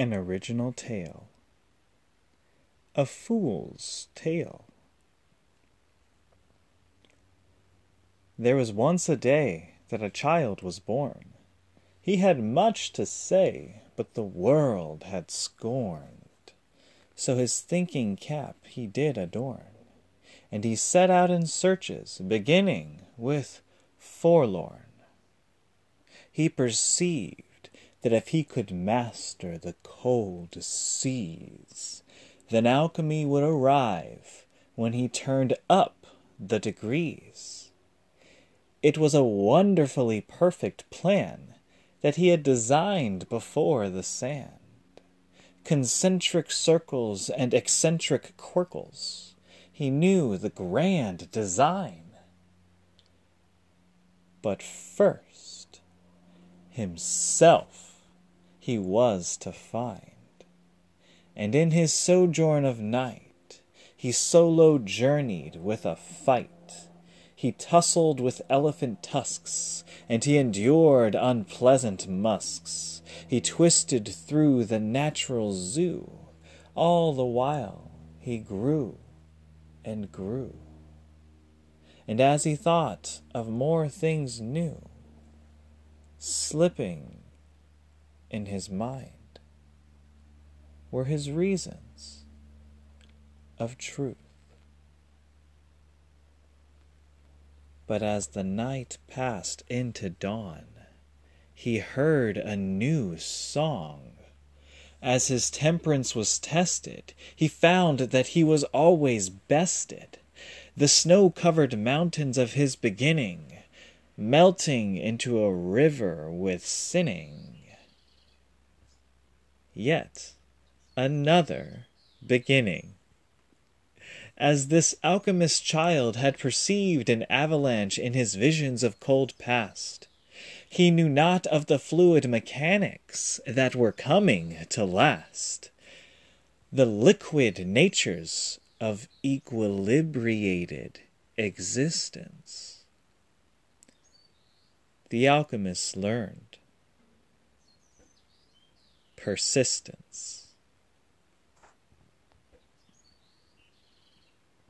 An original tale. A fool's tale. There was once a day that a child was born. He had much to say, but the world had scorned. So his thinking cap he did adorn, and he set out in searches, beginning with forlorn. He perceived that if he could master the cold seas, then alchemy would arrive when he turned up the degrees. It was a wonderfully perfect plan that he had designed before the sand. Concentric circles and eccentric quirkles, he knew the grand design. But first, himself he was to find. And in his sojourn of night, he solo journeyed with a fight. He tussled with elephant tusks, and he endured unpleasant musks. He twisted through the natural zoo, all the while he grew and grew. And as he thought of more things new, slipping in his mind were his reasons of truth. But as the night passed into dawn, he heard a new song. As his temperance was tested, he found that he was always bested. The snow covered mountains of his beginning, melting into a river with sinning. Yet another beginning as this alchemist child had perceived an avalanche in his visions of cold past. He knew not of the fluid mechanics that were coming to last, the liquid natures of equilibrated existence. The alchemists learned persistence.